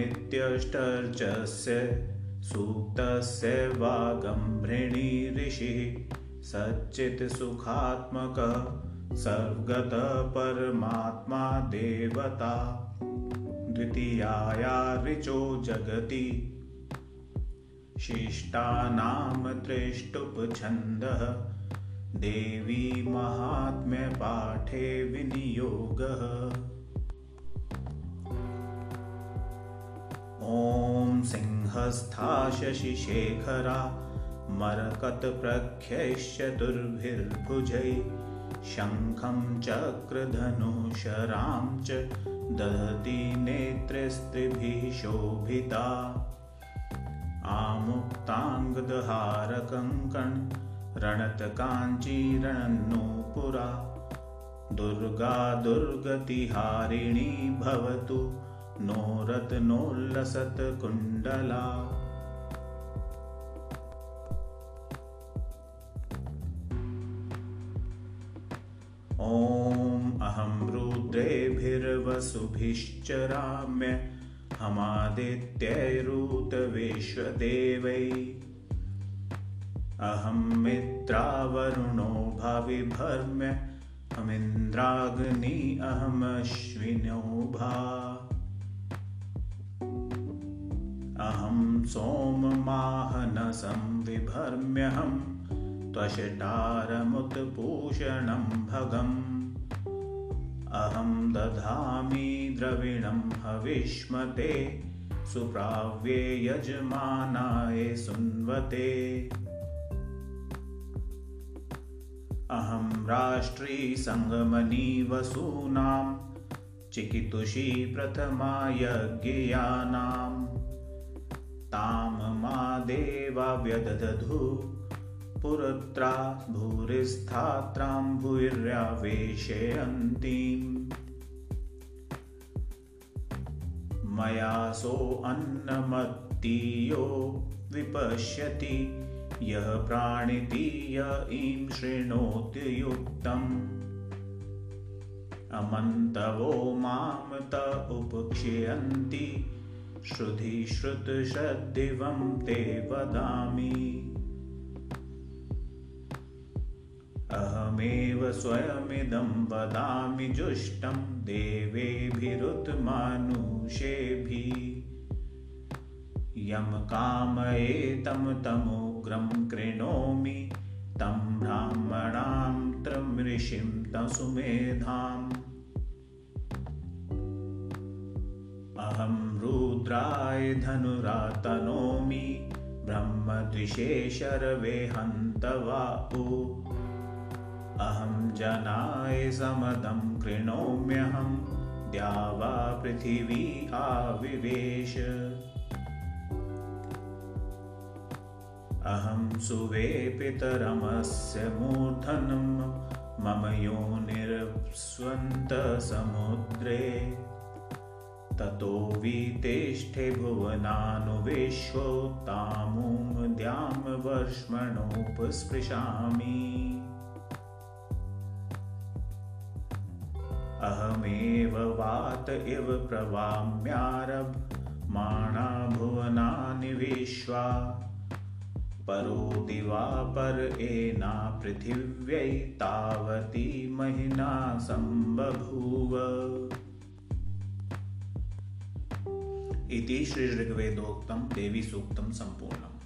ज्येष्ठर्चस्य सूक्तस्य वागम्भृणी ऋषिः सच्चित्सुखात्मकः सर्वगतः परमात्मा देवता द्वितीयाया ऋचो जगति। शिष्टानां त्रिष्टुप्छन्दः देवी महात्म्यपाठे विनियोगः सिंहस्था शशिशेखरा मरकतप्रख्यैश्चतुर्भिर्भुजै शङ्खं चक्रधनुशरां च दधति नेत्रस्त्रिभिः शोभिता। आमुक्ताङ्गदहारकङ्कण रणतकाञ्चीरणन्नूपुरा दुर्गा दुर्गतिहारिणी भवतु नो रत्नोल्लसत्कुण्डला ॐ अहं रुद्रेभिर्वसुभिश्चराम्य हमादित्यैरुतविश्वदेवै। अहं मित्रावरुणो भाविभर्म्य अमिन्द्राग्नि अहमश्विनो भा सोममाहनसं विभर्म्यहम् त्वषटारमुत्पूषणं भगम्। अहं दधामि द्रविणं हविष्मते सुप्राव्ये यजमानाय सुन्वते। अहं राष्ट्री सङ्गमनीवसूनां चिकितुषी प्रथमा यज्ञयानां तां मा देवा व्यदधु पुरत्रा भूरिस्थात्रां भूरिरावेशयन्तीम् मया सोऽन्नमत्तीयो विपश्यति यः प्राणितीय ईं शृणोत्युक्तम्। अमन्तवो मां त उपक्षयन्ति श्रुतिश्रुतश्रद्दिवं ते वदामि। अहमेव स्वयमिदं वदामि जुष्टं देवेभिरुत्मानुषेभिः। यं कामये तं तमुग्रं कृणोमि तं ब्राह्मणां त्रमृषिं तसुमेधाम् रुद्राय धनुरातनोमि ब्रह्मद्विषे शर्वे हन्तवा अहं जनाय समदं कृणोम्यहं द्यावा पृथिवी आविवेश। अहं सुवे पितरमस्य मूर्धनं मम योनिर्स्वन्तसमुद्रे ततो वितेष्ठे भुवनानुविश्वोत्तामुं द्यां वर्ष्मणोपस्पृशामि। अहमेव वात इव प्रवाम्यारभमाणा भुवनानि विश्वा। परो दिवा पर एना पृथिव्यै तावती महिना सम्बभूव इति श्री ऋग्वेदोक्तम देवी सूक्तम संपूर्णम